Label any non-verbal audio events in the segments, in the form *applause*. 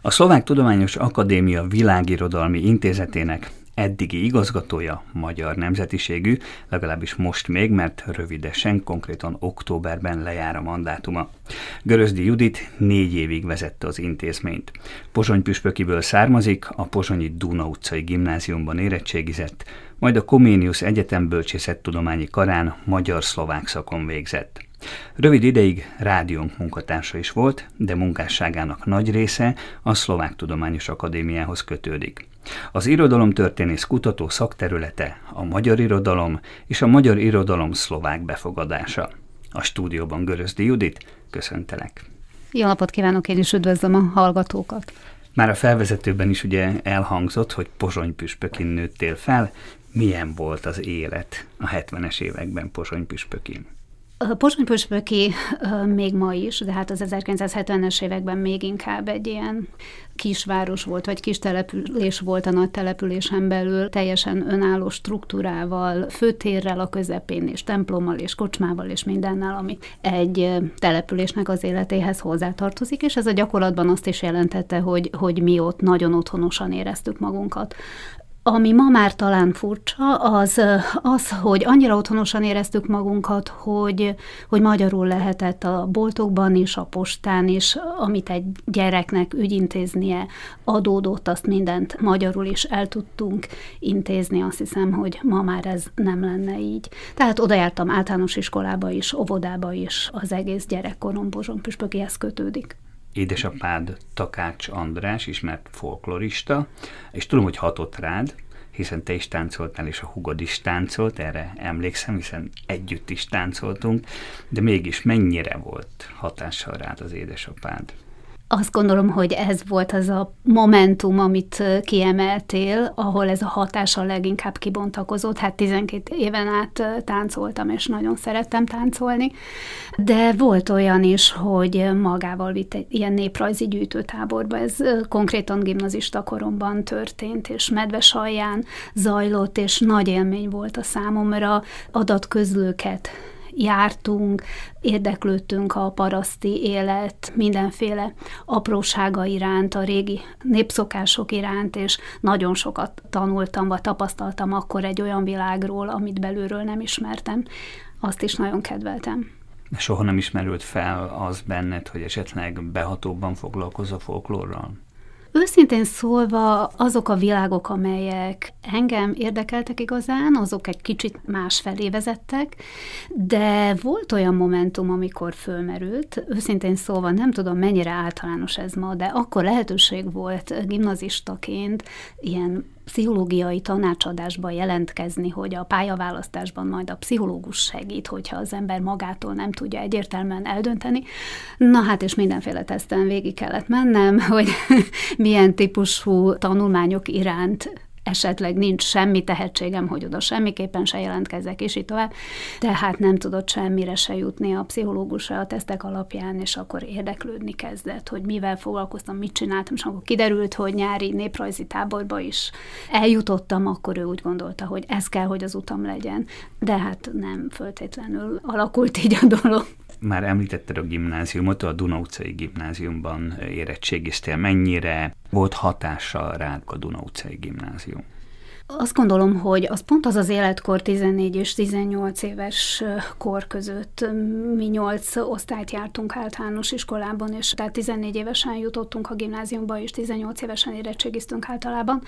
A Szlovák Tudományos Akadémia Világirodalmi Intézetének eddigi igazgatója magyar nemzetiségű, legalábbis most még, mert rövidesen, konkrétan októberben lejár a mandátuma. Görözdi Judit négy évig vezette az intézményt. Pozsony püspökiből származik, a Pozsonyi Duna utcai gimnáziumban érettségizett, majd a Koménius Egyetem Bölcsészettudományi Karán magyar-szlovák szakon végzett. Rövid ideig rádiónk munkatársa is volt, de munkásságának nagy része a Szlovák Tudományos Akadémiához kötődik. Az irodalomtörténész kutató szakterülete a magyar irodalom és a magyar irodalom szlovák befogadása. A stúdióban Görözdi Judit, köszöntelek. Jó napot kívánok, én is üdvözlöm a hallgatókat. Már a felvezetőben is ugye elhangzott, hogy Pozsony püspökin nőttél fel. Milyen volt az élet a 70-es években Pozsony? Pozsony-Püspöki még ma is, de hát az 1970-es években még inkább egy ilyen kisváros volt, vagy kis település volt a nagy településen belül, teljesen önálló struktúrával, főtérrel a közepén, és templommal, és kocsmával, és mindennel, ami egy településnek az életéhez hozzátartozik, és ez a gyakorlatban azt is jelentette, hogy, hogy mi ott nagyon otthonosan éreztük magunkat. Ami ma már talán furcsa, az az, hogy annyira otthonosan éreztük magunkat, hogy, hogy magyarul lehetett a boltokban is, a postán is, amit egy gyereknek ügyintéznie adódott, azt mindent magyarul is el tudtunk intézni. Azt hiszem, hogy ma már ez nem lenne így. Tehát oda jártam általános iskolába is, óvodába is, az egész gyerekkorom Bozson püspökihez kötődik édesapád Takács András, ismert folklorista, és tudom, hogy hatott rád, hiszen te is táncoltál, és a hugod is táncolt, erre emlékszem, hiszen együtt is táncoltunk, de mégis mennyire volt hatással rád az édesapád? Azt gondolom, hogy ez volt az a momentum, amit kiemeltél, ahol ez a hatás a leginkább kibontakozott. Hát 12 éven át táncoltam, és nagyon szerettem táncolni. De volt olyan is, hogy magával vitt egy ilyen néprajzi gyűjtőtáborba. Ez konkrétan gimnazista koromban történt, és medvesalján zajlott, és nagy élmény volt a számomra adatközlőket jártunk, érdeklődtünk a paraszti élet mindenféle aprósága iránt, a régi népszokások iránt, és nagyon sokat tanultam, vagy tapasztaltam akkor egy olyan világról, amit belülről nem ismertem. Azt is nagyon kedveltem. Soha nem ismerült fel az benned, hogy esetleg behatóbban foglalkozz folklórral? Őszintén szólva azok a világok, amelyek engem érdekeltek igazán, azok egy kicsit más felé vezettek, de volt olyan momentum, amikor fölmerült, őszintén szólva nem tudom mennyire általános ez ma, de akkor lehetőség volt gimnazistaként ilyen pszichológiai tanácsadásba jelentkezni, hogy a pályaválasztásban majd a pszichológus segít, hogyha az ember magától nem tudja egyértelműen eldönteni. Na hát, és mindenféle teszten végig kellett mennem, *laughs* hogy milyen típusú tanulmányok iránt esetleg nincs semmi tehetségem, hogy oda semmiképpen se jelentkezzek, és így tovább. Tehát nem tudott semmire se jutni a pszichológusra a tesztek alapján, és akkor érdeklődni kezdett, hogy mivel foglalkoztam, mit csináltam, és akkor kiderült, hogy nyári néprajzi táborba is eljutottam, akkor ő úgy gondolta, hogy ez kell, hogy az utam legyen. De hát nem föltétlenül alakult így a dolog már említetted a gimnáziumot, a Duna utcai gimnáziumban érettségiztél. Mennyire volt hatással rád a Duna utcai gimnázium? Azt gondolom, hogy az pont az az életkor 14 és 18 éves kor között. Mi 8 osztályt jártunk általános iskolában, és tehát 14 évesen jutottunk a gimnáziumba, és 18 évesen érettségiztünk általában,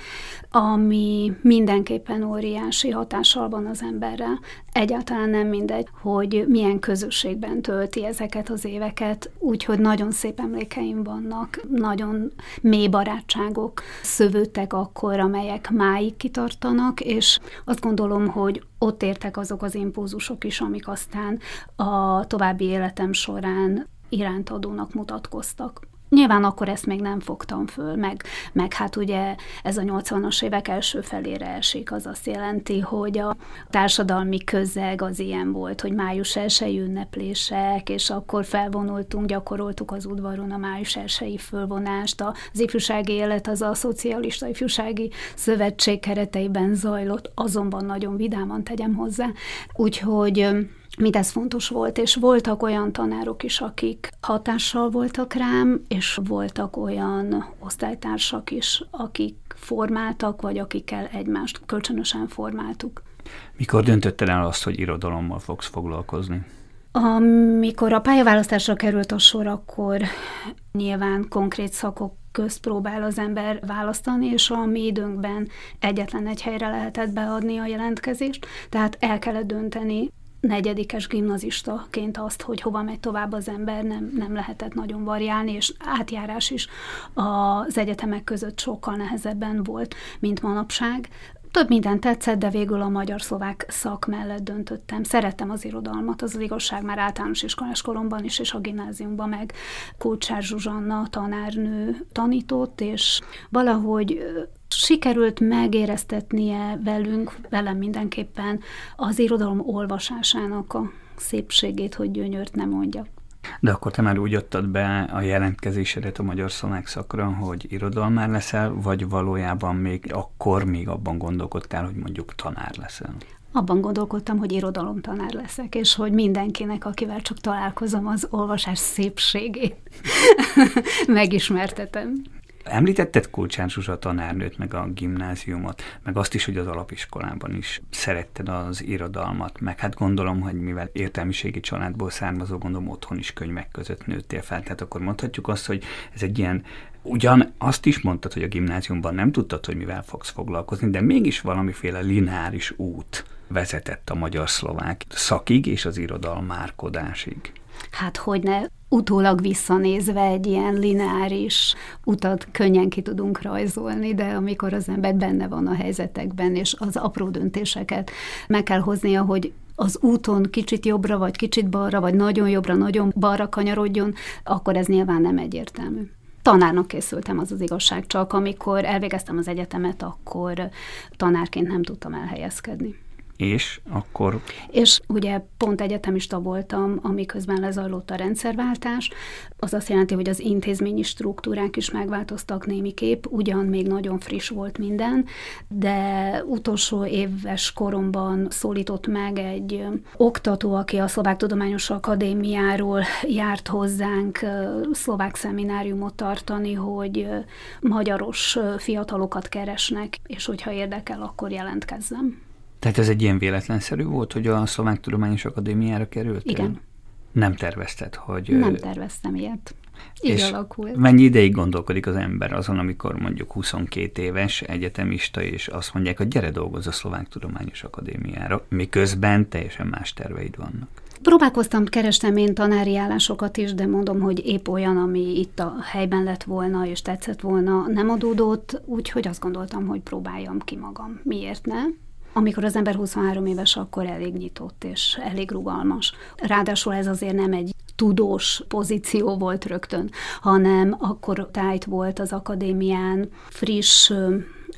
ami mindenképpen óriási hatással van az emberre. Egyáltalán nem mindegy, hogy milyen közösségben tölti ezeket az éveket, úgyhogy nagyon szép emlékeim vannak, nagyon mély barátságok szövődtek akkor, amelyek máig kitartanak, tartanak, és azt gondolom, hogy ott értek azok az impulzusok is, amik aztán a további életem során irántadónak mutatkoztak. Nyilván akkor ezt még nem fogtam föl, meg, meg hát ugye ez a 80-as évek első felére esik, az azt jelenti, hogy a társadalmi közeg az ilyen volt, hogy május 1 ünneplések, és akkor felvonultunk, gyakoroltuk az udvaron a május 1 fölvonást, az ifjúsági élet az a Szocialista Ifjúsági Szövetség kereteiben zajlott, azonban nagyon vidáman tegyem hozzá. Úgyhogy Mindez fontos volt, és voltak olyan tanárok is, akik hatással voltak rám, és voltak olyan osztálytársak is, akik formáltak, vagy akikkel egymást kölcsönösen formáltuk. Mikor döntötted el azt, hogy irodalommal fogsz foglalkozni? Amikor a pályaválasztásra került a sor, akkor nyilván konkrét szakok közt próbál az ember választani, és a mi időnkben egyetlen egy helyre lehetett beadni a jelentkezést, tehát el kellett dönteni negyedikes gimnazistaként azt, hogy hova megy tovább az ember, nem, nem lehetett nagyon variálni, és átjárás is az egyetemek között sokkal nehezebben volt, mint manapság. Több minden tetszett, de végül a magyar-szlovák szak mellett döntöttem. Szerettem az irodalmat, az, az igazság már általános iskolás koromban is, és a gimnáziumban meg Kulcsár Zsuzsanna tanárnő tanított, és valahogy sikerült megéreztetnie velünk, velem mindenképpen az irodalom olvasásának a szépségét, hogy gyönyört nem mondja. De akkor te már úgy adtad be a jelentkezésedet a magyar szonák szakra, hogy irodalmár leszel, vagy valójában még akkor még abban gondolkodtál, hogy mondjuk tanár leszel? Abban gondolkodtam, hogy irodalomtanár leszek, és hogy mindenkinek, akivel csak találkozom, az olvasás szépségét *laughs* megismertetem. Említetted Kulcsán Zsuzsa tanárnőt, meg a gimnáziumot, meg azt is, hogy az alapiskolában is szeretted az irodalmat, meg hát gondolom, hogy mivel értelmiségi családból származó, gondolom otthon is könyvek között nőttél fel, tehát akkor mondhatjuk azt, hogy ez egy ilyen Ugyan azt is mondtad, hogy a gimnáziumban nem tudtad, hogy mivel fogsz foglalkozni, de mégis valamiféle lineáris út vezetett a magyar-szlovák szakig és az irodalmárkodásig. Hát hogy ne utólag visszanézve egy ilyen lineáris utat könnyen ki tudunk rajzolni, de amikor az ember benne van a helyzetekben, és az apró döntéseket meg kell hoznia, hogy az úton kicsit jobbra, vagy kicsit balra, vagy nagyon jobbra, nagyon balra kanyarodjon, akkor ez nyilván nem egyértelmű. Tanárnak készültem, az az igazság, csak. Amikor elvégeztem az egyetemet, akkor tanárként nem tudtam elhelyezkedni és akkor... És ugye pont egyetemista voltam, amiközben lezajlott a rendszerváltás. Az azt jelenti, hogy az intézményi struktúrák is megváltoztak némiképp, ugyan még nagyon friss volt minden, de utolsó éves koromban szólított meg egy oktató, aki a Szlovák Tudományos Akadémiáról járt hozzánk szlovák szemináriumot tartani, hogy magyaros fiatalokat keresnek, és hogyha érdekel, akkor jelentkezzem. Tehát ez egy ilyen véletlenszerű volt, hogy a Szlovák Tudományos Akadémiára került? Igen. Nem tervezted, hogy... Nem terveztem ilyet. Így és alakult. Mennyi ideig gondolkodik az ember azon, amikor mondjuk 22 éves egyetemista, és azt mondják, hogy gyere dolgozz a Szlovák Tudományos Akadémiára, miközben teljesen más terveid vannak. Próbálkoztam, kerestem én tanári állásokat is, de mondom, hogy épp olyan, ami itt a helyben lett volna, és tetszett volna, nem adódott, úgyhogy azt gondoltam, hogy próbáljam ki magam. Miért ne? Amikor az ember 23 éves, akkor elég nyitott és elég rugalmas. Ráadásul ez azért nem egy tudós pozíció volt rögtön, hanem akkor tájt volt az akadémián friss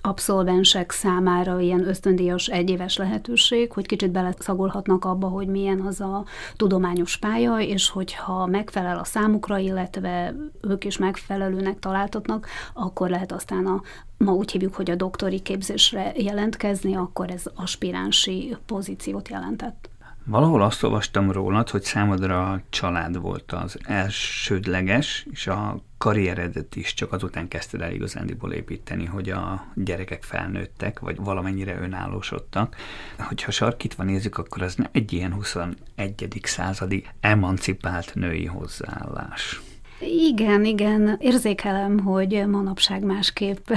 abszolvensek számára ilyen ösztöndíjas egyéves lehetőség, hogy kicsit beleszagolhatnak abba, hogy milyen az a tudományos pálya, és hogyha megfelel a számukra, illetve ők is megfelelőnek találtatnak, akkor lehet aztán a ma úgy hívjuk, hogy a doktori képzésre jelentkezni, akkor ez aspiránsi pozíciót jelentett. Valahol azt olvastam rólad, hogy számodra a család volt az elsődleges, és a karrieredet is csak azután kezdted el igazándiból építeni, hogy a gyerekek felnőttek, vagy valamennyire önállósodtak. Hogyha sarkítva nézzük, akkor ez nem egy ilyen 21. századi emancipált női hozzáállás. Igen, igen, érzékelem, hogy manapság másképp,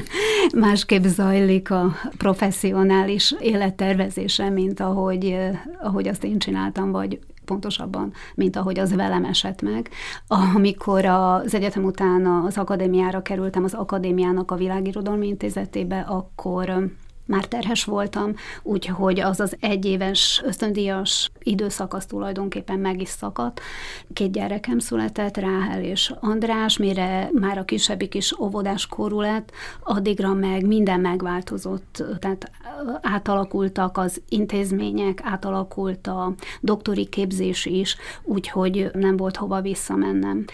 *laughs* másképp zajlik a professzionális élettervezése, mint ahogy, ahogy azt én csináltam, vagy pontosabban, mint ahogy az velem esett meg. Amikor az egyetem után az akadémiára kerültem, az akadémiának a világirodalmi intézetébe, akkor már terhes voltam, úgyhogy az az egyéves ösztöndíjas időszak az tulajdonképpen meg is szakadt. Két gyerekem született, Ráhel és András, mire már a kisebbik is óvodás korú lett, addigra meg minden megváltozott, tehát átalakultak az intézmények, átalakult a doktori képzés is, úgyhogy nem volt hova visszamennem.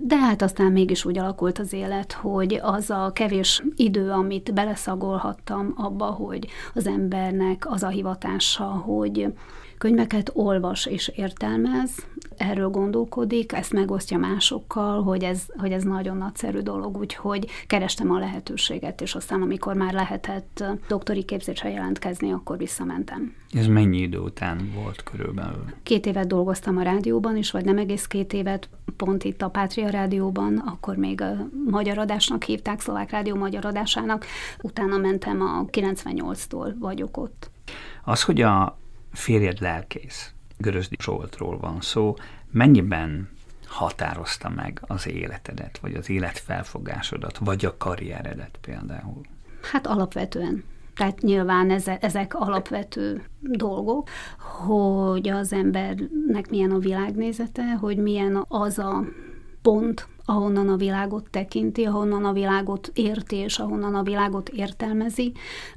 De hát aztán mégis úgy alakult az élet, hogy az a kevés idő, amit beleszagolhattam abba, hogy az embernek az a hivatása, hogy könyveket olvas és értelmez, erről gondolkodik, ezt megosztja másokkal, hogy ez, hogy ez nagyon nagyszerű dolog, úgyhogy kerestem a lehetőséget, és aztán amikor már lehetett doktori képzésre jelentkezni, akkor visszamentem. Ez mennyi idő után volt körülbelül? Két évet dolgoztam a rádióban is, vagy nem egész két évet, pont itt a Pátria Rádióban, akkor még a magyar adásnak hívták, Szlovák Rádió magyar adásának, utána mentem a 98-tól vagyok ott. Az, hogy a férjed lelkész, Görözdi Zsoltról van szó, mennyiben határozta meg az életedet, vagy az életfelfogásodat, vagy a karrieredet például? Hát alapvetően. Tehát nyilván ezek alapvető dolgok, hogy az embernek milyen a világnézete, hogy milyen az a pont, ahonnan a világot tekinti, ahonnan a világot érti, és ahonnan a világot értelmezi,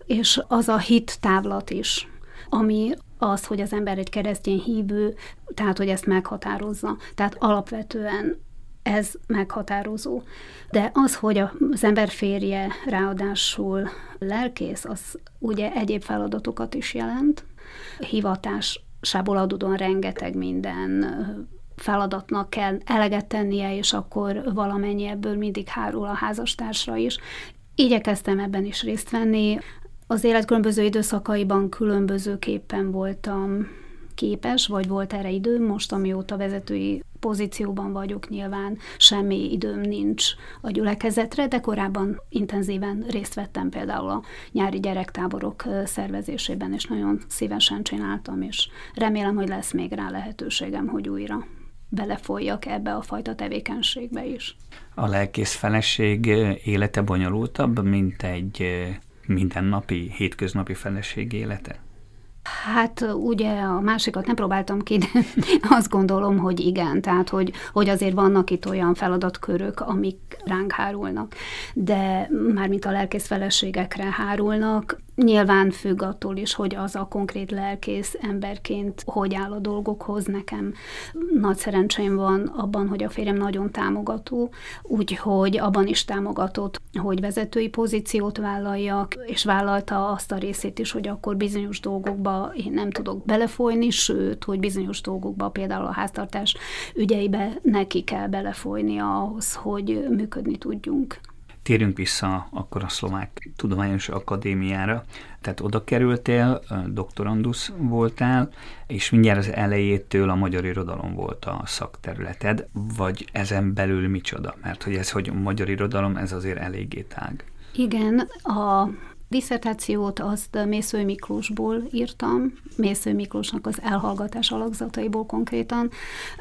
és az a hit távlat is, ami az, hogy az ember egy keresztény hívő, tehát hogy ezt meghatározza. Tehát alapvetően ez meghatározó. De az, hogy az ember férje ráadásul lelkész, az ugye egyéb feladatokat is jelent. Hivatásából adódóan rengeteg minden feladatnak kell eleget tennie, és akkor valamennyi ebből mindig hárul a házastársra is. Igyekeztem ebben is részt venni. Az élet különböző időszakaiban különbözőképpen voltam képes, vagy volt erre időm, most amióta vezetői pozícióban vagyok, nyilván semmi időm nincs a gyülekezetre, de korábban intenzíven részt vettem például a nyári gyerektáborok szervezésében, és nagyon szívesen csináltam, és remélem, hogy lesz még rá lehetőségem, hogy újra belefolyjak ebbe a fajta tevékenységbe is. A lelkész feleség élete bonyolultabb, mint egy mindennapi, hétköznapi feleség élete? Hát ugye a másikat nem próbáltam ki, de *laughs* azt gondolom, hogy igen, tehát hogy, hogy azért vannak itt olyan feladatkörök, amik ránk hárulnak, de mármint a lelkész feleségekre hárulnak, Nyilván függ attól is, hogy az a konkrét lelkész emberként hogy áll a dolgokhoz. Nekem nagy szerencsém van abban, hogy a férjem nagyon támogató, úgyhogy abban is támogatott, hogy vezetői pozíciót vállaljak, és vállalta azt a részét is, hogy akkor bizonyos dolgokba én nem tudok belefolyni, sőt, hogy bizonyos dolgokba, például a háztartás ügyeibe neki kell belefolyni ahhoz, hogy működni tudjunk. Térjünk vissza akkor a Szlovák Tudományos Akadémiára. Tehát oda kerültél, doktorandusz voltál, és mindjárt az elejétől a magyar irodalom volt a szakterületed, vagy ezen belül micsoda? Mert hogy ez, hogy magyar irodalom, ez azért eléggé tág. Igen, a Disszertációt azt Mésző Miklósból írtam, Mésző Miklósnak az elhallgatás alakzataiból konkrétan.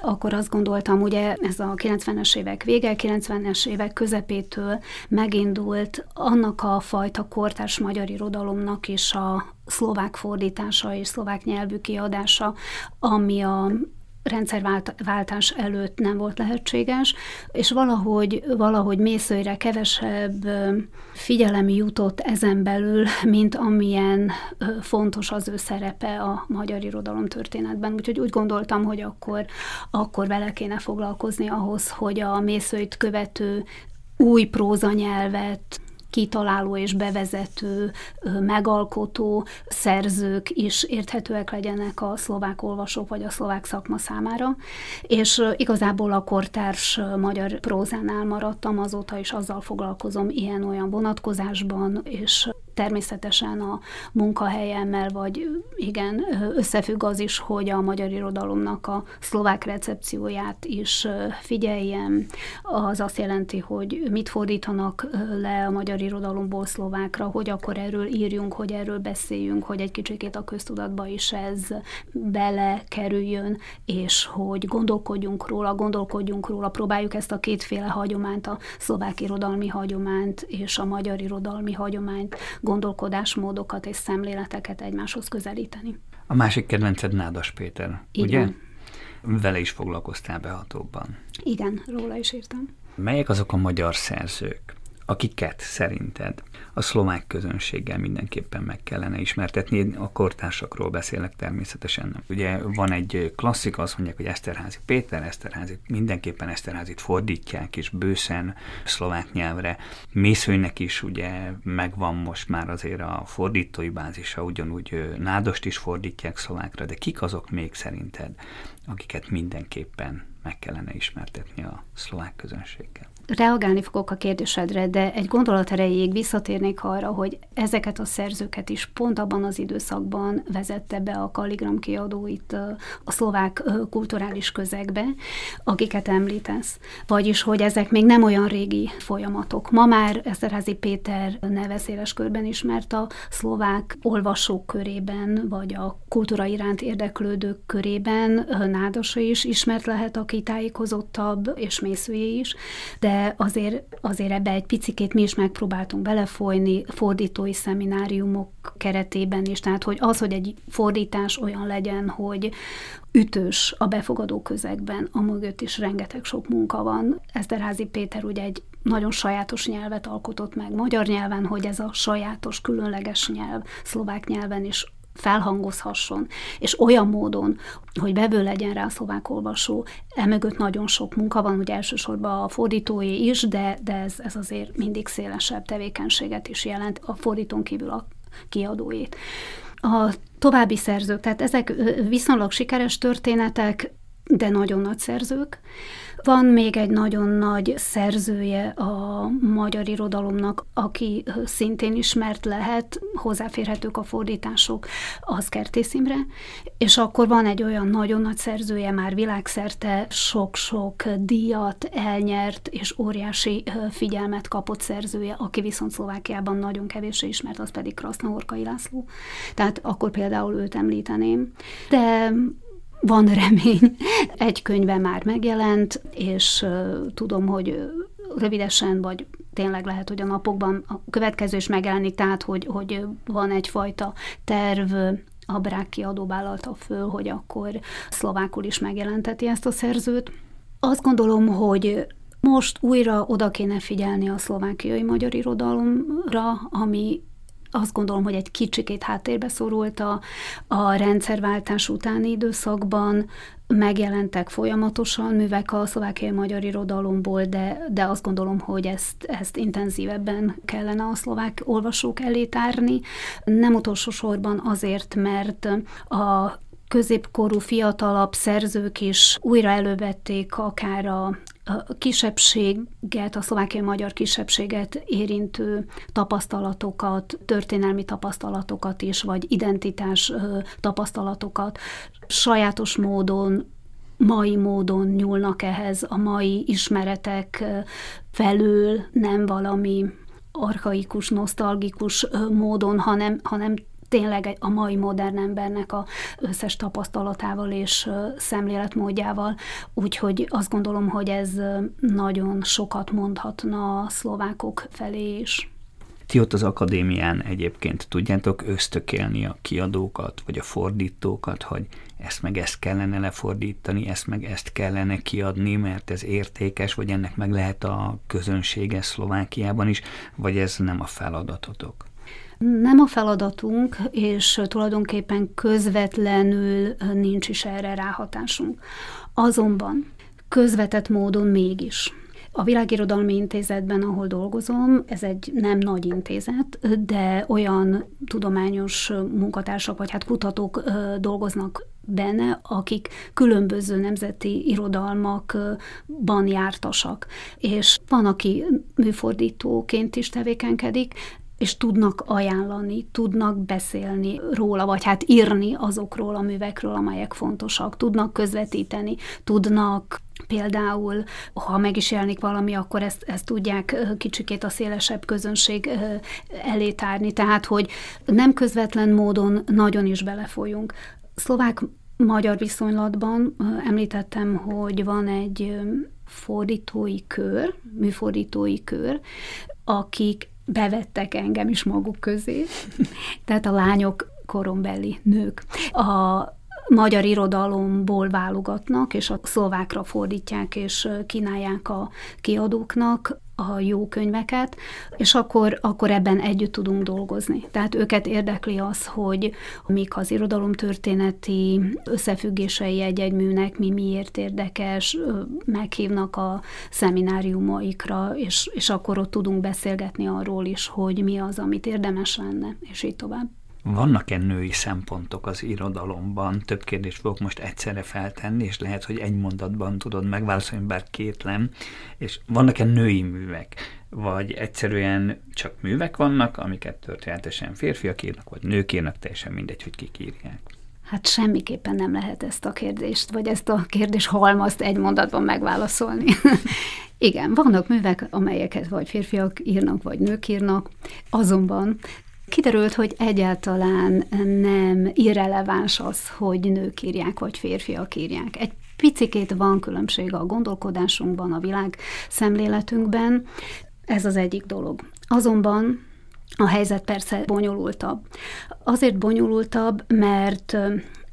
Akkor azt gondoltam, ugye ez a 90-es évek vége, 90-es évek közepétől megindult annak a fajta kortárs magyar irodalomnak is a szlovák fordítása és szlovák nyelvű kiadása, ami a rendszerváltás előtt nem volt lehetséges, és valahogy, valahogy mészőre kevesebb figyelem jutott ezen belül, mint amilyen fontos az ő szerepe a magyar irodalom történetben. Úgyhogy úgy gondoltam, hogy akkor, akkor vele kéne foglalkozni ahhoz, hogy a mészőit követő új prózanyelvet, kitaláló és bevezető, megalkotó szerzők is érthetőek legyenek a szlovák olvasók vagy a szlovák szakma számára. És igazából a kortárs magyar prózánál maradtam, azóta is azzal foglalkozom ilyen-olyan vonatkozásban, és természetesen a munkahelyemmel, vagy igen, összefügg az is, hogy a magyar irodalomnak a szlovák recepcióját is figyeljem. Az azt jelenti, hogy mit fordítanak le a magyar irodalomból szlovákra, hogy akkor erről írjunk, hogy erről beszéljünk, hogy egy kicsikét a köztudatba is ez belekerüljön, és hogy gondolkodjunk róla, gondolkodjunk róla, próbáljuk ezt a kétféle hagyományt, a szlovák irodalmi hagyományt és a magyar irodalmi hagyományt gondolkodásmódokat és szemléleteket egymáshoz közelíteni. A másik kedvenced Nádas Péter, Igen. ugye? Vele is foglalkoztál behatóbban. Igen, róla is írtam. Melyek azok a magyar szerzők, akiket szerinted a szlovák közönséggel mindenképpen meg kellene ismertetni. A kortársakról beszélek természetesen. Ugye van egy klasszik, azt mondják, hogy Eszterházi Péter, Eszterházi, mindenképpen Eszterházit fordítják, és bőszen szlovák nyelvre. Mészőnynek is ugye megvan most már azért a fordítói bázisa, ugyanúgy Nádost is fordítják szlovákra, de kik azok még szerinted, akiket mindenképpen meg kellene ismertetni a szlovák közönséggel? reagálni fogok a kérdésedre, de egy gondolat erejéig visszatérnék arra, hogy ezeket a szerzőket is pont abban az időszakban vezette be a Kalligram kiadó itt a szlovák kulturális közegbe, akiket említesz. Vagyis, hogy ezek még nem olyan régi folyamatok. Ma már Eszterházi Péter neve széles körben ismert a szlovák olvasók körében, vagy a kultúra iránt érdeklődők körében, Nádasa is ismert lehet, aki tájékozottabb, és Mészőjé is, de azért, azért ebbe egy picikét mi is megpróbáltunk belefolyni fordítói szemináriumok keretében is, tehát hogy az, hogy egy fordítás olyan legyen, hogy ütős a befogadó közegben, a mögött is rengeteg sok munka van. Eszterházi Péter ugye egy nagyon sajátos nyelvet alkotott meg magyar nyelven, hogy ez a sajátos, különleges nyelv szlovák nyelven is felhangozhasson, és olyan módon, hogy bevő legyen rá a szlovák olvasó. Emögött nagyon sok munka van, ugye elsősorban a fordítói is, de, de ez, ez azért mindig szélesebb tevékenységet is jelent, a fordítón kívül a kiadóét. A további szerzők, tehát ezek viszonylag sikeres történetek, de nagyon nagy szerzők. Van még egy nagyon nagy szerzője a magyar irodalomnak, aki szintén ismert lehet, hozzáférhetők a fordítások, az Kertész Imre, és akkor van egy olyan nagyon nagy szerzője, már világszerte sok-sok díjat elnyert, és óriási figyelmet kapott szerzője, aki viszont Szlovákiában nagyon kevésé ismert, az pedig Krasznahorkai László. Tehát akkor például őt említeném. De van remény. Egy könyve már megjelent, és tudom, hogy rövidesen, vagy tényleg lehet, hogy a napokban a következő is megjelenik, tehát, hogy, hogy van egyfajta terv, a Brák kiadó vállalta föl, hogy akkor szlovákul is megjelenteti ezt a szerzőt. Azt gondolom, hogy most újra oda kéne figyelni a szlovákiai magyar irodalomra, ami azt gondolom, hogy egy kicsikét háttérbe szorult a, a rendszerváltás utáni időszakban, megjelentek folyamatosan művek a szlovákiai magyar irodalomból, de, de azt gondolom, hogy ezt, ezt intenzívebben kellene a szlovák olvasók elé tárni. Nem utolsó sorban azért, mert a középkorú fiatalabb szerzők is újra elővették akár a a kisebbséget, a szlovákiai magyar kisebbséget érintő tapasztalatokat, történelmi tapasztalatokat is, vagy identitás tapasztalatokat sajátos módon mai módon nyúlnak ehhez, a mai ismeretek felől nem valami archaikus, nosztalgikus módon, hanem, hanem tényleg a mai modern embernek a összes tapasztalatával és szemléletmódjával, úgyhogy azt gondolom, hogy ez nagyon sokat mondhatna a szlovákok felé is. Ti ott az akadémián egyébként tudjátok ösztökélni a kiadókat, vagy a fordítókat, hogy ezt meg ezt kellene lefordítani, ezt meg ezt kellene kiadni, mert ez értékes, vagy ennek meg lehet a közönsége Szlovákiában is, vagy ez nem a feladatotok? Nem a feladatunk, és tulajdonképpen közvetlenül nincs is erre ráhatásunk. Azonban közvetett módon mégis. A Világirodalmi Intézetben, ahol dolgozom, ez egy nem nagy intézet, de olyan tudományos munkatársak, vagy hát kutatók dolgoznak benne, akik különböző nemzeti irodalmakban jártasak. És van, aki műfordítóként is tevékenykedik, és tudnak ajánlani, tudnak beszélni róla, vagy hát írni azokról a művekről, amelyek fontosak, tudnak közvetíteni, tudnak Például, ha meg is jelenik valami, akkor ezt, ezt tudják kicsikét a szélesebb közönség elé tárni. Tehát, hogy nem közvetlen módon nagyon is belefolyunk. Szlovák-magyar viszonylatban említettem, hogy van egy fordítói kör, műfordítói kör, akik bevettek engem is maguk közé, tehát a lányok korombeli nők. A magyar irodalomból válogatnak, és a szlovákra fordítják, és kínálják a kiadóknak a jó könyveket, és akkor, akkor ebben együtt tudunk dolgozni. Tehát őket érdekli az, hogy mik az irodalomtörténeti összefüggései egy-egy műnek, mi miért érdekes, meghívnak a szemináriumaikra, és, és akkor ott tudunk beszélgetni arról is, hogy mi az, amit érdemes lenne, és így tovább. Vannak-e női szempontok az irodalomban? Több kérdést fogok most egyszerre feltenni, és lehet, hogy egy mondatban tudod megválaszolni, bár kétlem. És vannak-e női művek? Vagy egyszerűen csak művek vannak, amiket történetesen férfiak írnak, vagy nők írnak, teljesen mindegy, hogy kik írják. Hát semmiképpen nem lehet ezt a kérdést, vagy ezt a kérdés halmazt egy mondatban megválaszolni. *laughs* Igen, vannak művek, amelyeket vagy férfiak írnak, vagy nők írnak, azonban Kiderült, hogy egyáltalán nem irreleváns az, hogy nők írják, vagy férfiak írják. Egy picikét van különbség a gondolkodásunkban, a világ szemléletünkben, ez az egyik dolog. Azonban a helyzet persze bonyolultabb. Azért bonyolultabb, mert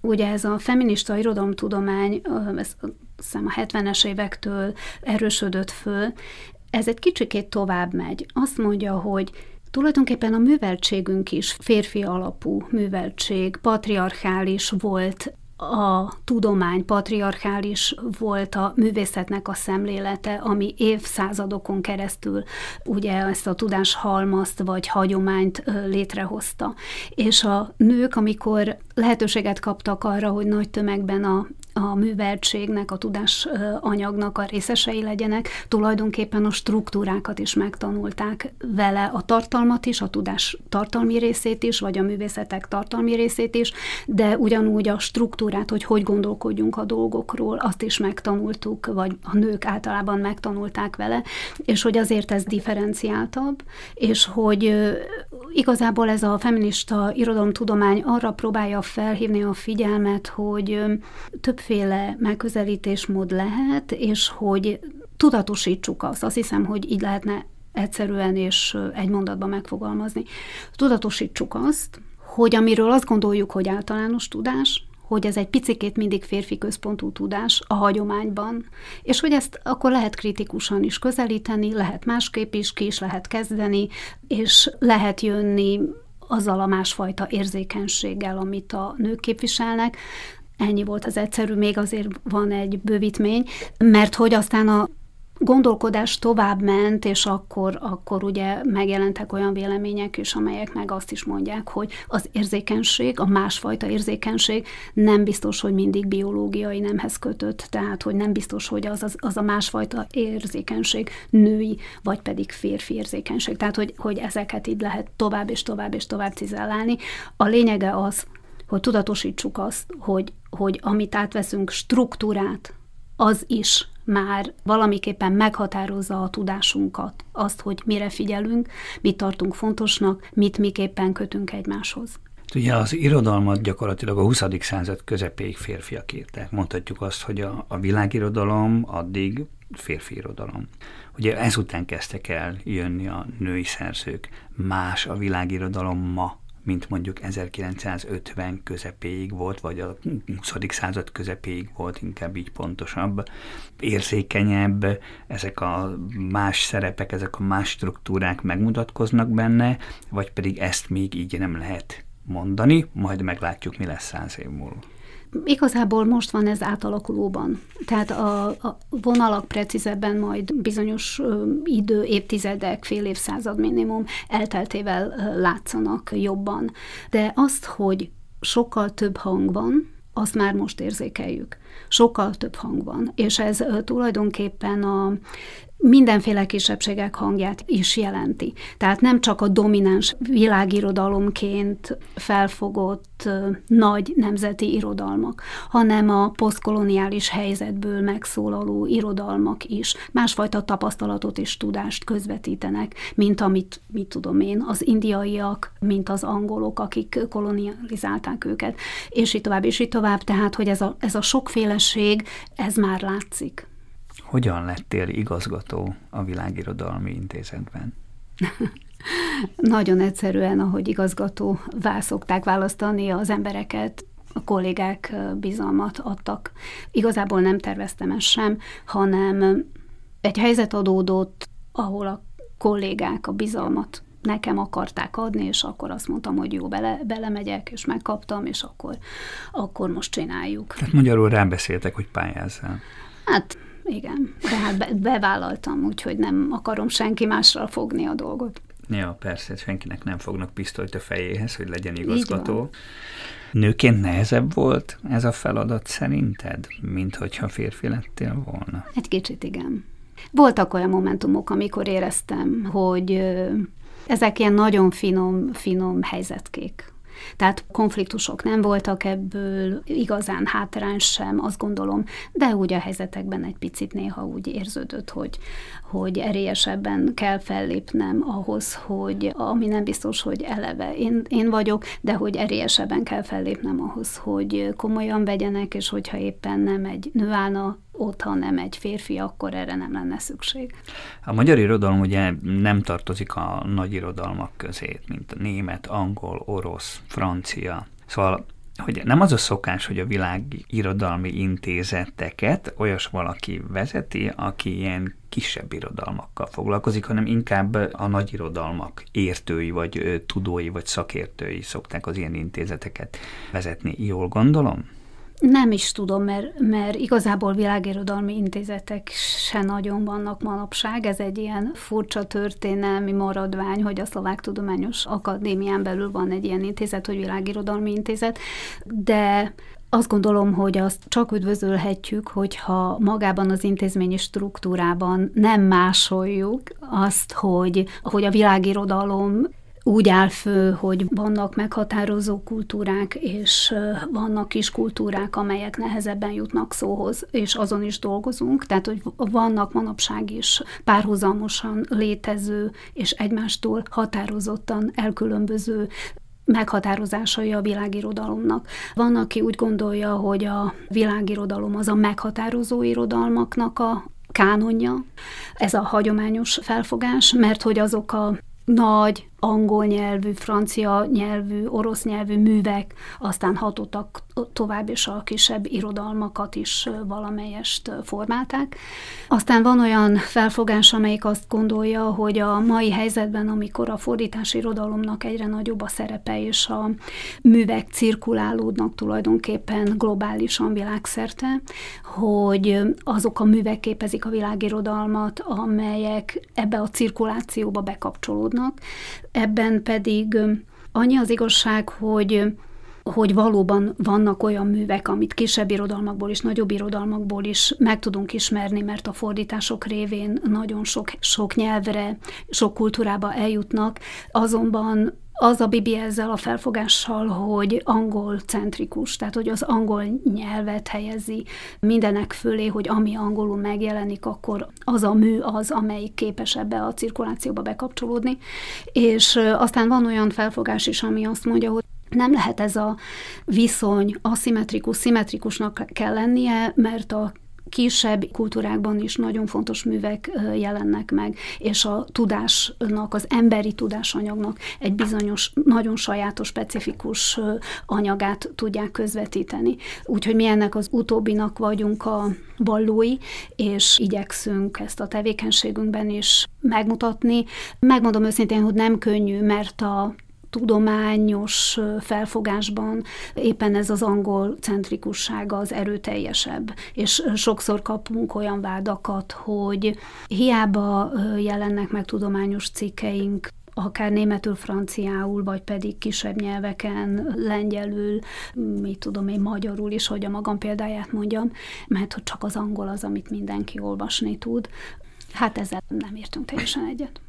ugye ez a feminista irodalomtudomány, ez hiszem a 70-es évektől erősödött föl, ez egy kicsikét tovább megy. Azt mondja, hogy Tulajdonképpen a műveltségünk is férfi alapú műveltség, patriarchális volt a tudomány patriarchális volt a művészetnek a szemlélete, ami évszázadokon keresztül ugye ezt a tudáshalmazt vagy hagyományt létrehozta. És a nők, amikor lehetőséget kaptak arra, hogy nagy tömegben a a műveltségnek, a tudás anyagnak a részesei legyenek, tulajdonképpen a struktúrákat is megtanulták vele, a tartalmat is, a tudás tartalmi részét is, vagy a művészetek tartalmi részét is, de ugyanúgy a struktúrát, hogy hogy gondolkodjunk a dolgokról, azt is megtanultuk, vagy a nők általában megtanulták vele, és hogy azért ez differenciáltabb, és hogy igazából ez a feminista irodalomtudomány arra próbálja felhívni a figyelmet, hogy több többféle megközelítésmód lehet, és hogy tudatosítsuk azt. Azt hiszem, hogy így lehetne egyszerűen és egy mondatban megfogalmazni. Tudatosítsuk azt, hogy amiről azt gondoljuk, hogy általános tudás, hogy ez egy picikét mindig férfi központú tudás a hagyományban, és hogy ezt akkor lehet kritikusan is közelíteni, lehet másképp is, ki is lehet kezdeni, és lehet jönni azzal a másfajta érzékenységgel, amit a nők képviselnek, Ennyi volt az egyszerű, még azért van egy bővítmény, mert hogy aztán a gondolkodás tovább ment, és akkor, akkor ugye megjelentek olyan vélemények is, amelyek meg azt is mondják, hogy az érzékenység, a másfajta érzékenység nem biztos, hogy mindig biológiai nemhez kötött, tehát hogy nem biztos, hogy az, az, az a másfajta érzékenység női, vagy pedig férfi érzékenység. Tehát, hogy, hogy ezeket így lehet tovább és tovább és tovább cizellálni. A lényege az, hogy tudatosítsuk azt, hogy, hogy amit átveszünk struktúrát, az is már valamiképpen meghatározza a tudásunkat, azt, hogy mire figyelünk, mit tartunk fontosnak, mit miképpen kötünk egymáshoz. Ugye az irodalmat gyakorlatilag a 20. század közepéig férfiak írták. Mondhatjuk azt, hogy a, a világirodalom addig férfi irodalom. Ugye ezután kezdtek el jönni a női szerzők. Más a világirodalom ma, mint mondjuk 1950 közepéig volt, vagy a 20. század közepéig volt, inkább így pontosabb, érzékenyebb, ezek a más szerepek, ezek a más struktúrák megmutatkoznak benne, vagy pedig ezt még így nem lehet mondani, majd meglátjuk, mi lesz száz év múlva. Igazából most van ez átalakulóban. Tehát a, a vonalak precízebben majd bizonyos idő, évtizedek, fél évszázad minimum elteltével látszanak jobban. De azt, hogy sokkal több hang van, azt már most érzékeljük. Sokkal több hang van, és ez tulajdonképpen a mindenféle kisebbségek hangját is jelenti. Tehát nem csak a domináns világirodalomként felfogott nagy nemzeti irodalmak, hanem a posztkoloniális helyzetből megszólaló irodalmak is másfajta tapasztalatot és tudást közvetítenek, mint amit, mit tudom én, az indiaiak, mint az angolok, akik kolonializálták őket, és így tovább, és így tovább. Tehát, hogy ez a, ez a sokféleség, ez már látszik. Hogyan lettél igazgató a Világirodalmi Intézetben? *laughs* Nagyon egyszerűen, ahogy igazgató szokták választani az embereket, a kollégák bizalmat adtak. Igazából nem terveztem ezt sem, hanem egy helyzet adódott, ahol a kollégák a bizalmat nekem akarták adni, és akkor azt mondtam, hogy jó, bele, belemegyek, és megkaptam, és akkor, akkor most csináljuk. Tehát magyarul rábeszéltek, hogy pályázzál. Hát igen, tehát be, bevállaltam, úgyhogy nem akarom senki másra fogni a dolgot. Ja, persze, senkinek nem fognak pisztolyt a fejéhez, hogy legyen igazgató. Nőként nehezebb volt ez a feladat szerinted, mint hogyha férfi lettél volna? Egy kicsit igen. Voltak olyan momentumok, amikor éreztem, hogy ezek ilyen nagyon finom, finom helyzetkék. Tehát konfliktusok nem voltak ebből, igazán hátrány sem, azt gondolom, de úgy a helyzetekben egy picit néha úgy érződött, hogy, hogy erélyesebben kell fellépnem ahhoz, hogy ami nem biztos, hogy eleve én, én vagyok, de hogy erélyesebben kell fellépnem ahhoz, hogy komolyan vegyenek, és hogyha éppen nem egy nő állna ott, ha nem egy férfi, akkor erre nem lenne szükség. A magyar irodalom ugye nem tartozik a nagy irodalmak közé, mint a német, angol, orosz, francia. Szóval hogy nem az a szokás, hogy a világ irodalmi intézeteket olyas valaki vezeti, aki ilyen kisebb irodalmakkal foglalkozik, hanem inkább a nagy irodalmak értői, vagy tudói, vagy szakértői szokták az ilyen intézeteket vezetni. Jól gondolom? Nem is tudom, mert, mert igazából világirodalmi intézetek se nagyon vannak manapság. Ez egy ilyen furcsa történelmi maradvány, hogy a Szlovák Tudományos Akadémián belül van egy ilyen intézet, hogy világirodalmi intézet, de azt gondolom, hogy azt csak üdvözölhetjük, hogyha magában az intézményi struktúrában nem másoljuk azt, hogy, hogy a világirodalom úgy áll fő, hogy vannak meghatározó kultúrák, és vannak kis kultúrák, amelyek nehezebben jutnak szóhoz, és azon is dolgozunk. Tehát, hogy vannak manapság is párhuzamosan létező és egymástól határozottan elkülönböző meghatározásai a világirodalomnak. Van, aki úgy gondolja, hogy a világirodalom az a meghatározó irodalmaknak a kánonja, ez a hagyományos felfogás, mert hogy azok a nagy angol nyelvű, francia nyelvű, orosz nyelvű művek, aztán hatottak tovább, és a kisebb irodalmakat is valamelyest formálták. Aztán van olyan felfogás, amelyik azt gondolja, hogy a mai helyzetben, amikor a fordítási irodalomnak egyre nagyobb a szerepe, és a művek cirkulálódnak tulajdonképpen globálisan világszerte, hogy azok a művek képezik a világirodalmat, amelyek ebbe a cirkulációba bekapcsolódnak. Ebben pedig annyi az igazság, hogy hogy valóban vannak olyan művek, amit kisebb irodalmakból is, nagyobb irodalmakból is meg tudunk ismerni, mert a fordítások révén nagyon sok, sok nyelvre, sok kultúrába eljutnak, azonban az a Bibi ezzel a felfogással, hogy angol centrikus, tehát hogy az angol nyelvet helyezi mindenek fölé, hogy ami angolul megjelenik, akkor az a mű az, amelyik képes ebbe a cirkulációba bekapcsolódni. És aztán van olyan felfogás is, ami azt mondja, hogy nem lehet ez a viszony aszimmetrikus, szimmetrikusnak kell lennie, mert a kisebb kultúrákban is nagyon fontos művek jelennek meg, és a tudásnak, az emberi tudásanyagnak egy bizonyos, nagyon sajátos, specifikus anyagát tudják közvetíteni. Úgyhogy mi ennek az utóbbinak vagyunk a ballói, és igyekszünk ezt a tevékenységünkben is megmutatni. Megmondom őszintén, hogy nem könnyű, mert a tudományos felfogásban éppen ez az angol centrikussága az erőteljesebb, és sokszor kapunk olyan vádakat, hogy hiába jelennek meg tudományos cikkeink, akár németül, franciául, vagy pedig kisebb nyelveken, lengyelül, mit tudom én, magyarul is, hogy a magam példáját mondjam, mert hogy csak az angol az, amit mindenki olvasni tud. Hát ezzel nem értünk teljesen egyet.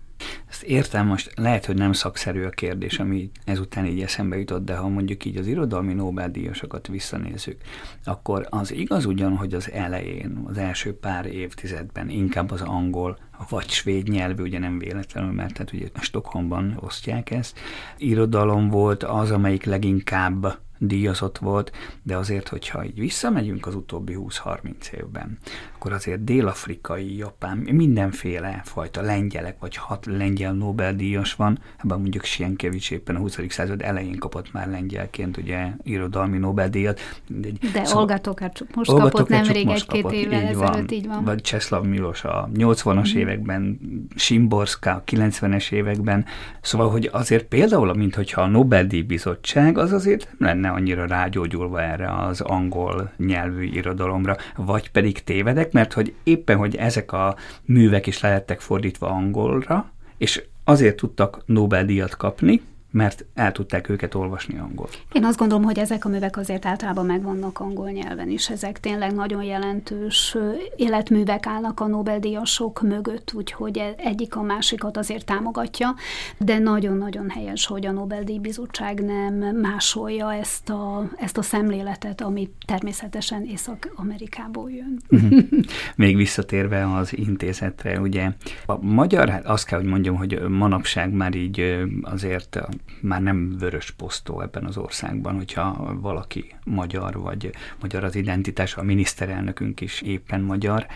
Ezt értem, most lehet, hogy nem szakszerű a kérdés, ami ezután így eszembe jutott, de ha mondjuk így az irodalmi Nobel-díjasokat visszanézzük, akkor az igaz ugyan, hogy az elején, az első pár évtizedben inkább az angol vagy svéd nyelvű, ugye nem véletlenül, mert tehát ugye Stockholmban osztják ezt. Irodalom volt az, amelyik leginkább díjazott volt, de azért, hogyha így visszamegyünk az utóbbi 20-30 évben, akkor azért dél-afrikai, japán, mindenféle fajta lengyelek, vagy hat lengyel Nobel-díjas van, ebben mondjuk Sienkiewicz éppen a 20. század elején kapott már lengyelként ugye irodalmi Nobel-díjat. De, de szóval, Olga Tokarczuk most Olga kapott nemrég egy-két évvel így ezelőtt, van, így van. Vagy Cseszlav Milos a 80-as mm. években, Simborska a 90-es években, szóval, hogy azért például, mint hogyha a Nobel-díj bizottság, az azért lenne annyira rágyógyulva erre az angol nyelvű irodalomra, vagy pedig tévedek, mert hogy éppen, hogy ezek a művek is lehettek fordítva angolra, és azért tudtak Nobel-díjat kapni, mert el tudták őket olvasni angol. Én azt gondolom, hogy ezek a művek azért általában megvannak angol nyelven is. Ezek tényleg nagyon jelentős életművek állnak a Nobel-díjasok mögött, úgyhogy e- egyik a másikat azért támogatja, de nagyon-nagyon helyes, hogy a Nobel-díj bizottság nem másolja ezt a, ezt a szemléletet, ami természetesen Észak-Amerikából jön. Mhm. *laughs* Még visszatérve az intézetre, ugye a magyar, hát azt kell, hogy mondjam, hogy manapság már így azért már nem vörös posztó ebben az országban, hogyha valaki magyar, vagy magyar az identitás, a miniszterelnökünk is éppen magyar,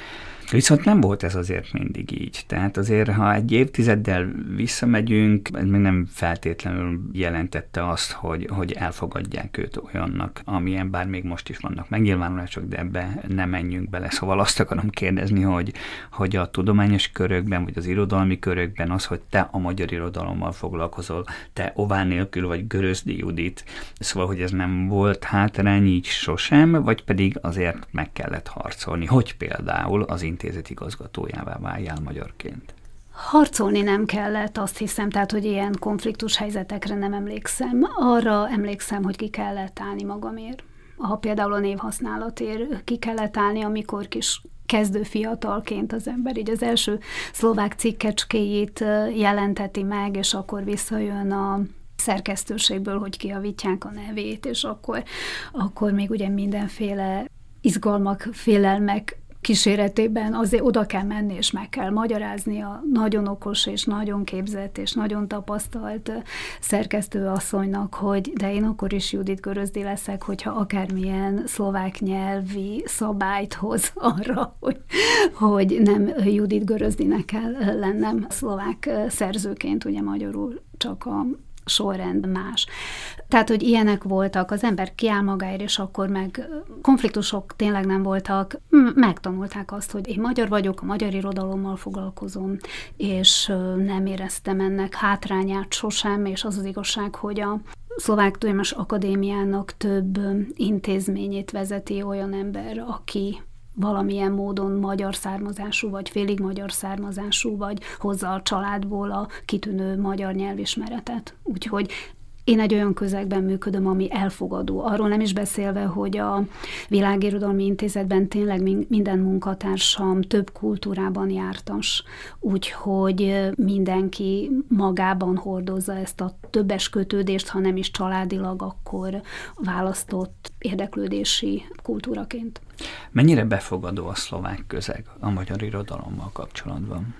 Viszont nem volt ez azért mindig így. Tehát azért, ha egy évtizeddel visszamegyünk, ez még nem feltétlenül jelentette azt, hogy, hogy elfogadják őt olyannak, amilyen bár még most is vannak megnyilvánulások, de ebbe nem menjünk bele. Szóval azt akarom kérdezni, hogy, hogy a tudományos körökben, vagy az irodalmi körökben az, hogy te a magyar irodalommal foglalkozol, te ován nélkül vagy Görözdi Judit, szóval, hogy ez nem volt hátrány így sosem, vagy pedig azért meg kellett harcolni, hogy például az intézet igazgatójává váljál magyarként? Harcolni nem kellett, azt hiszem, tehát, hogy ilyen konfliktus helyzetekre nem emlékszem. Arra emlékszem, hogy ki kellett állni magamért. Ha például a névhasználatért ki kellett állni, amikor kis kezdő fiatalként az ember így az első szlovák cikkecskéjét jelenteti meg, és akkor visszajön a szerkesztőségből, hogy kiavítják a nevét, és akkor, akkor még ugye mindenféle izgalmak, félelmek kíséretében azért oda kell menni, és meg kell magyarázni a nagyon okos és nagyon képzett és nagyon tapasztalt szerkesztő asszonynak, hogy de én akkor is Judit Görözdi leszek, hogyha akármilyen szlovák nyelvi szabályt hoz *laughs* arra, hogy, hogy nem Judit Görözdinek kell lennem szlovák szerzőként, ugye magyarul csak a sorrend más. Tehát, hogy ilyenek voltak, az ember kiáll magáért, és akkor meg konfliktusok tényleg nem voltak, megtanulták azt, hogy én magyar vagyok, a magyar irodalommal foglalkozom, és nem éreztem ennek hátrányát sosem, és az az igazság, hogy a Szlovák Tudományos Akadémiának több intézményét vezeti olyan ember, aki valamilyen módon magyar származású, vagy félig magyar származású, vagy hozza a családból a kitűnő magyar nyelvismeretet. Úgyhogy én egy olyan közegben működöm, ami elfogadó. Arról nem is beszélve, hogy a Világirodalmi Intézetben tényleg minden munkatársam több kultúrában jártas, úgyhogy mindenki magában hordozza ezt a többes kötődést, ha nem is családilag, akkor választott érdeklődési kultúraként. Mennyire befogadó a szlovák közeg a magyar irodalommal kapcsolatban?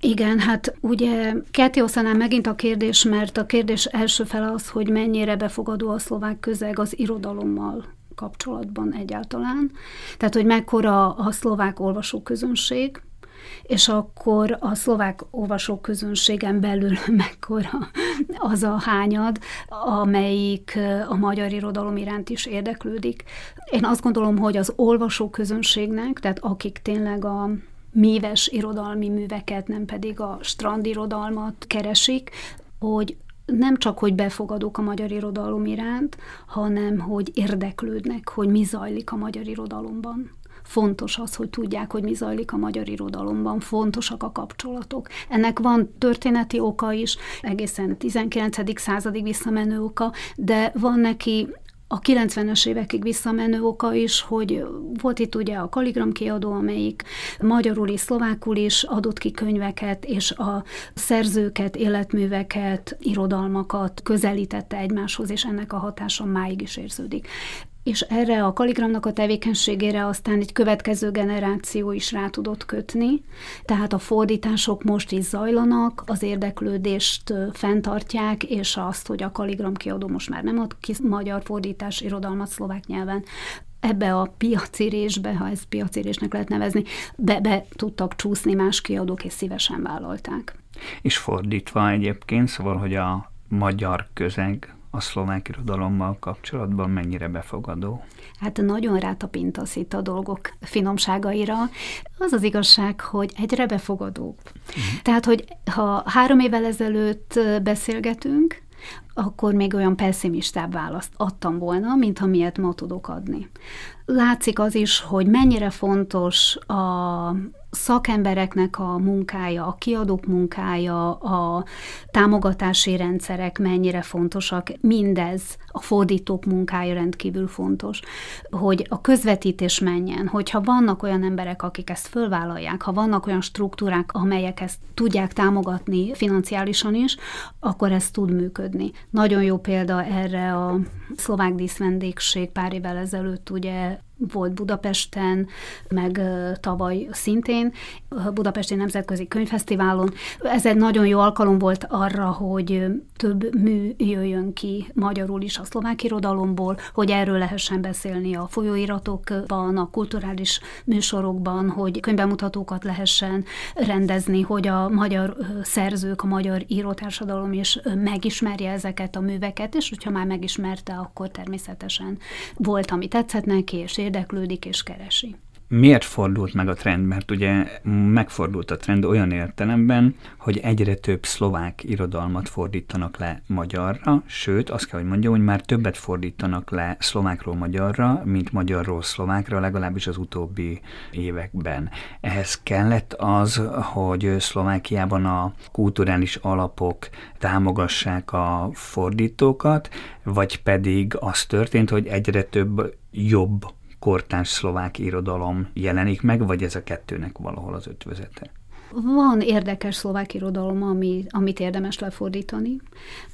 Igen, hát ugye Keti Oszanán megint a kérdés, mert a kérdés első fele az, hogy mennyire befogadó a szlovák közeg az irodalommal kapcsolatban egyáltalán. Tehát, hogy mekkora a szlovák olvasóközönség, és akkor a szlovák olvasóközönségen belül *laughs* mekkora az a hányad, amelyik a magyar irodalom iránt is érdeklődik. Én azt gondolom, hogy az olvasóközönségnek, tehát akik tényleg a míves irodalmi műveket, nem pedig a strandirodalmat keresik, hogy nem csak, hogy befogadók a magyar irodalom iránt, hanem hogy érdeklődnek, hogy mi zajlik a magyar irodalomban. Fontos az, hogy tudják, hogy mi zajlik a magyar irodalomban, fontosak a kapcsolatok. Ennek van történeti oka is, egészen 19. századig visszamenő oka, de van neki a 90-es évekig visszamenő oka is, hogy volt itt ugye a Kaligram kiadó, amelyik magyarul és szlovákul is adott ki könyveket, és a szerzőket, életműveket, irodalmakat közelítette egymáshoz, és ennek a hatása máig is érződik. És erre a kaligramnak a tevékenységére aztán egy következő generáció is rá tudott kötni. Tehát a fordítások most is zajlanak, az érdeklődést fenntartják, és azt, hogy a kaligram kiadó most már nem ad ki magyar fordítás irodalmat szlovák nyelven, ebbe a piacirésbe, ha ez piacirésnek lehet nevezni, be, be tudtak csúszni más kiadók, és szívesen vállalták. És fordítva egyébként, szóval, hogy a magyar közeg a szlovák irodalommal kapcsolatban mennyire befogadó? Hát nagyon rátapintasz itt a dolgok finomságaira. Az az igazság, hogy egyre befogadóbb. Uh-huh. Tehát, hogy ha három évvel ezelőtt beszélgetünk, akkor még olyan pessimistább választ adtam volna, mint amilyet ma tudok adni. Látszik az is, hogy mennyire fontos a szakembereknek a munkája, a kiadók munkája, a támogatási rendszerek mennyire fontosak, mindez a fordítók munkája rendkívül fontos, hogy a közvetítés menjen, hogyha vannak olyan emberek, akik ezt fölvállalják, ha vannak olyan struktúrák, amelyek ezt tudják támogatni financiálisan is, akkor ez tud működni. Nagyon jó példa erre a szlovák díszvendégség pár évvel ezelőtt ugye volt Budapesten, meg tavaly szintén Budapesti Nemzetközi Könyvfesztiválon. Ez egy nagyon jó alkalom volt arra, hogy több mű jöjjön ki magyarul is a szlovák irodalomból, hogy erről lehessen beszélni a folyóiratokban, a kulturális műsorokban, hogy könyvbemutatókat lehessen rendezni, hogy a magyar szerzők, a magyar írótársadalom is megismerje ezeket a műveket, és hogyha már megismerte, akkor természetesen volt, ami tetszett neki, és érdeklődik és keresi. Miért fordult meg a trend? Mert ugye megfordult a trend olyan értelemben, hogy egyre több szlovák irodalmat fordítanak le magyarra, sőt, azt kell, hogy mondjam, hogy már többet fordítanak le szlovákról magyarra, mint magyarról szlovákra, legalábbis az utóbbi években. Ehhez kellett az, hogy Szlovákiában a kulturális alapok támogassák a fordítókat, vagy pedig az történt, hogy egyre több jobb kortárs szlovák irodalom jelenik meg, vagy ez a kettőnek valahol az ötvözete? Van érdekes szlovák irodalom, ami, amit érdemes lefordítani,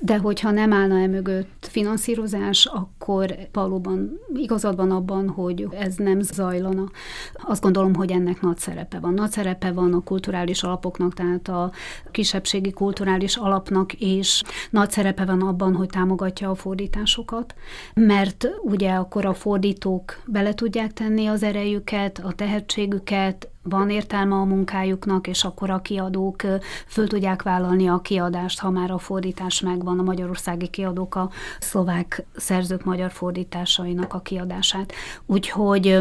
de hogyha nem állna e mögött finanszírozás, akkor valóban igazad van abban, hogy ez nem zajlana. Azt gondolom, hogy ennek nagy szerepe van. Nagy szerepe van a kulturális alapoknak, tehát a kisebbségi kulturális alapnak, és nagy szerepe van abban, hogy támogatja a fordításokat, mert ugye akkor a fordítók bele tudják tenni az erejüket, a tehetségüket, van értelme a munkájuknak, és akkor a kiadók föl tudják vállalni a kiadást, ha már a fordítás megvan, a magyarországi kiadók a szlovák szerzők magyar fordításainak a kiadását. Úgyhogy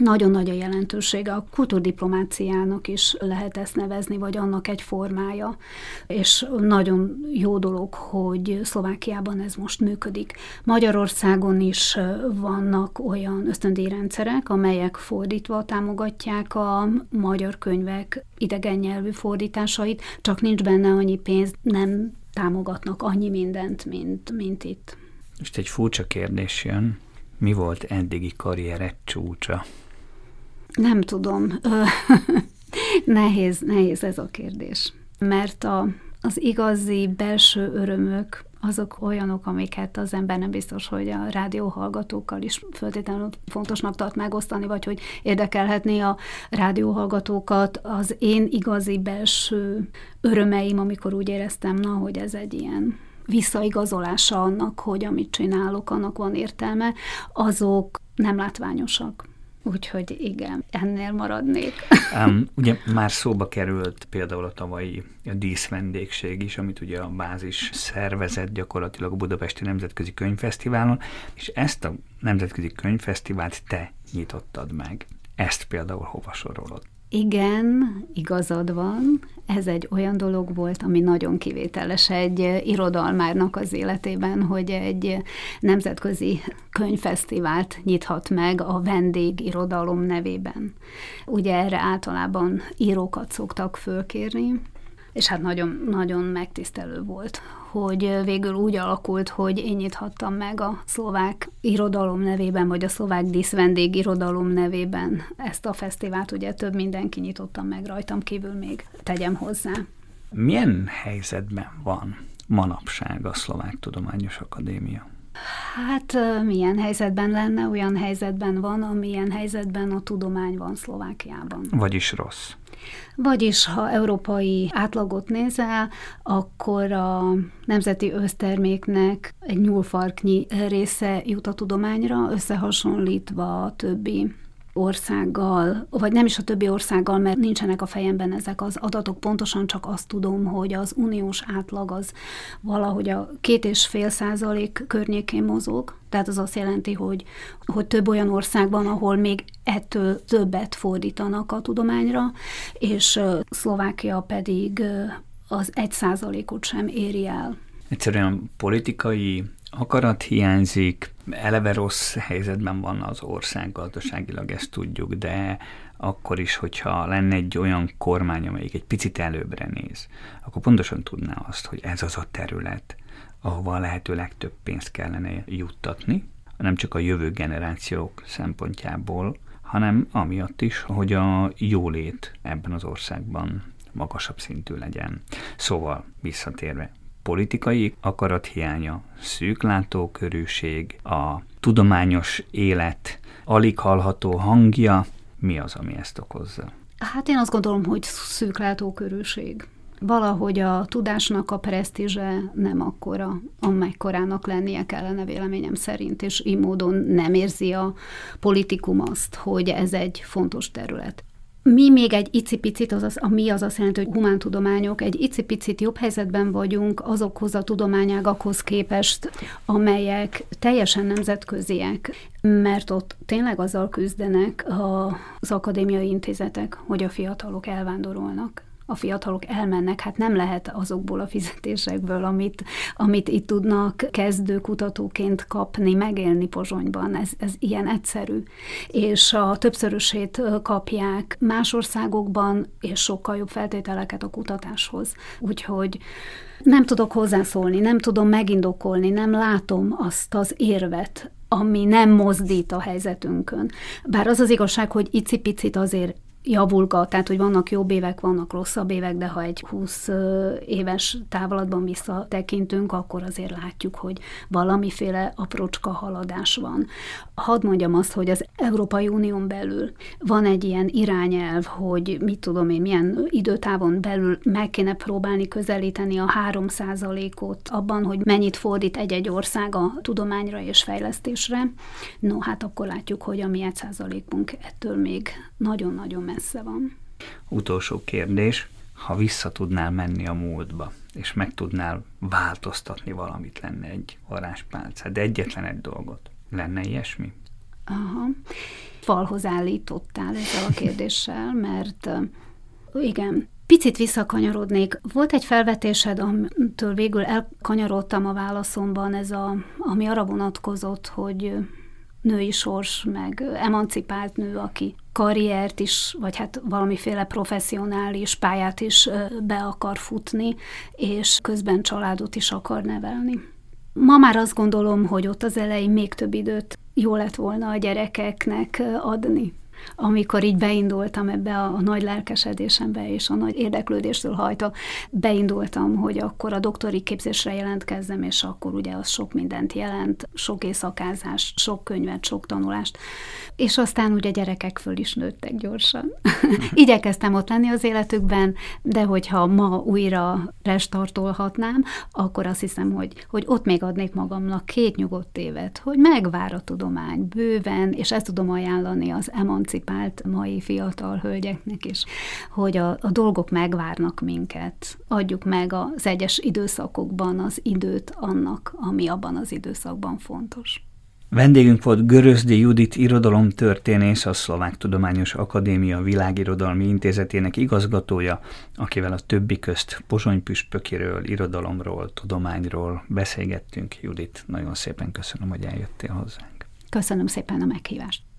nagyon nagy a jelentősége, a kultúrdiplomáciának is lehet ezt nevezni, vagy annak egy formája, és nagyon jó dolog, hogy Szlovákiában ez most működik. Magyarországon is vannak olyan ösztöndíjrendszerek, amelyek fordítva támogatják a magyar könyvek idegen nyelvű fordításait, csak nincs benne annyi pénz, nem támogatnak annyi mindent, mint, mint itt. Most egy furcsa kérdés jön. Mi volt eddigi karriered csúcsa? Nem tudom. *laughs* nehéz, nehéz ez a kérdés. Mert a, az igazi belső örömök azok olyanok, amiket az ember nem biztos, hogy a rádióhallgatókkal is föltétlenül fontosnak tart megosztani, vagy hogy érdekelhetné a rádióhallgatókat. Az én igazi belső örömeim, amikor úgy éreztem, na, hogy ez egy ilyen visszaigazolása annak, hogy amit csinálok, annak van értelme, azok nem látványosak. Úgyhogy igen, ennél maradnék. Um, ugye már szóba került például a tavalyi díszvendégség is, amit ugye a bázis szervezett gyakorlatilag a Budapesti Nemzetközi Könyvfesztiválon, és ezt a Nemzetközi Könyvfesztivált te nyitottad meg. Ezt például hova sorolod? Igen, igazad van. Ez egy olyan dolog volt, ami nagyon kivételes egy irodalmárnak az életében, hogy egy nemzetközi könyvfesztivált nyithat meg a vendégirodalom nevében. Ugye erre általában írókat szoktak fölkérni, és hát nagyon, nagyon megtisztelő volt, hogy végül úgy alakult, hogy én nyithattam meg a szlovák irodalom nevében, vagy a szlovák díszvendég irodalom nevében ezt a fesztivált, ugye több mindenki nyitottam meg rajtam kívül még tegyem hozzá. Milyen helyzetben van manapság a Szlovák Tudományos Akadémia? Hát milyen helyzetben lenne, olyan helyzetben van, amilyen helyzetben a tudomány van Szlovákiában. Vagyis rossz. Vagyis, ha európai átlagot nézel, akkor a nemzeti összterméknek egy nyúlfarknyi része jut a tudományra, összehasonlítva a többi országgal, vagy nem is a többi országgal, mert nincsenek a fejemben ezek az adatok, pontosan csak azt tudom, hogy az uniós átlag az valahogy a két és fél százalék környékén mozog, tehát az azt jelenti, hogy, hogy több olyan ország van, ahol még ettől többet fordítanak a tudományra, és Szlovákia pedig az egy százalékot sem éri el. Egyszerűen politikai akarat hiányzik, eleve rossz helyzetben van az ország gazdaságilag, ezt tudjuk, de akkor is, hogyha lenne egy olyan kormány, amelyik egy picit előbbre néz, akkor pontosan tudná azt, hogy ez az a terület, ahova a lehető legtöbb pénzt kellene juttatni, nem csak a jövő generációk szempontjából, hanem amiatt is, hogy a jólét ebben az országban magasabb szintű legyen. Szóval visszatérve, politikai akarathiánya, szűklátókörűség, a tudományos élet alig hallható hangja, mi az, ami ezt okozza? Hát én azt gondolom, hogy szűklátókörűség. Valahogy a tudásnak a presztízse nem akkora, amekkorának lennie kellene véleményem szerint, és így módon nem érzi a politikum azt, hogy ez egy fontos terület. Mi még egy icipicit, azaz, a mi az azt jelenti, hogy humántudományok, egy icipicit jobb helyzetben vagyunk azokhoz a tudományágakhoz képest, amelyek teljesen nemzetköziek, mert ott tényleg azzal küzdenek az akadémiai intézetek, hogy a fiatalok elvándorolnak a fiatalok elmennek, hát nem lehet azokból a fizetésekből, amit, amit itt tudnak kezdő kutatóként kapni, megélni Pozsonyban. Ez, ez ilyen egyszerű. És a többszörösét kapják más országokban, és sokkal jobb feltételeket a kutatáshoz. Úgyhogy nem tudok hozzászólni, nem tudom megindokolni, nem látom azt az érvet, ami nem mozdít a helyzetünkön. Bár az az igazság, hogy icipicit azért javulgat, tehát hogy vannak jobb évek, vannak rosszabb évek, de ha egy 20 éves távlatban visszatekintünk, akkor azért látjuk, hogy valamiféle aprócska haladás van. Hadd mondjam azt, hogy az Európai Unión belül van egy ilyen irányelv, hogy mit tudom én, milyen időtávon belül meg kéne próbálni közelíteni a 3 ot abban, hogy mennyit fordít egy-egy ország a tudományra és fejlesztésre. No, hát akkor látjuk, hogy a mi 1 százalékunk ettől még nagyon-nagyon messze van. Utolsó kérdés, ha vissza tudnál menni a múltba, és meg tudnál változtatni valamit, lenne egy varázspálcád, de egyetlen egy dolgot. Lenne ilyesmi? Aha. Falhoz állítottál ezzel a kérdéssel, *laughs* mert igen, Picit visszakanyarodnék. Volt egy felvetésed, amitől végül elkanyarodtam a válaszomban, ez a, ami arra vonatkozott, hogy női sors, meg emancipált nő, aki karriert is, vagy hát valamiféle professzionális pályát is be akar futni, és közben családot is akar nevelni. Ma már azt gondolom, hogy ott az elején még több időt jó lett volna a gyerekeknek adni amikor így beindultam ebbe a, a nagy lelkesedésembe és a nagy érdeklődéstől hajtva, beindultam, hogy akkor a doktori képzésre jelentkezzem, és akkor ugye az sok mindent jelent, sok éjszakázás, sok könyvet, sok tanulást, és aztán ugye gyerekek föl is nőttek gyorsan. *laughs* Igyekeztem ott lenni az életükben, de hogyha ma újra restartolhatnám, akkor azt hiszem, hogy, hogy ott még adnék magamnak két nyugodt évet, hogy megvár a tudomány bőven, és ezt tudom ajánlani az emanc emancipált mai fiatal hölgyeknek is, hogy a, a dolgok megvárnak minket. Adjuk meg az egyes időszakokban az időt annak, ami abban az időszakban fontos. Vendégünk volt Görözdi Judit irodalomtörténész, a Szlovák Tudományos Akadémia Világirodalmi Intézetének igazgatója, akivel a többi közt Pozsony püspökiről, irodalomról, tudományról beszélgettünk. Judit, nagyon szépen köszönöm, hogy eljöttél hozzánk. Köszönöm szépen a meghívást.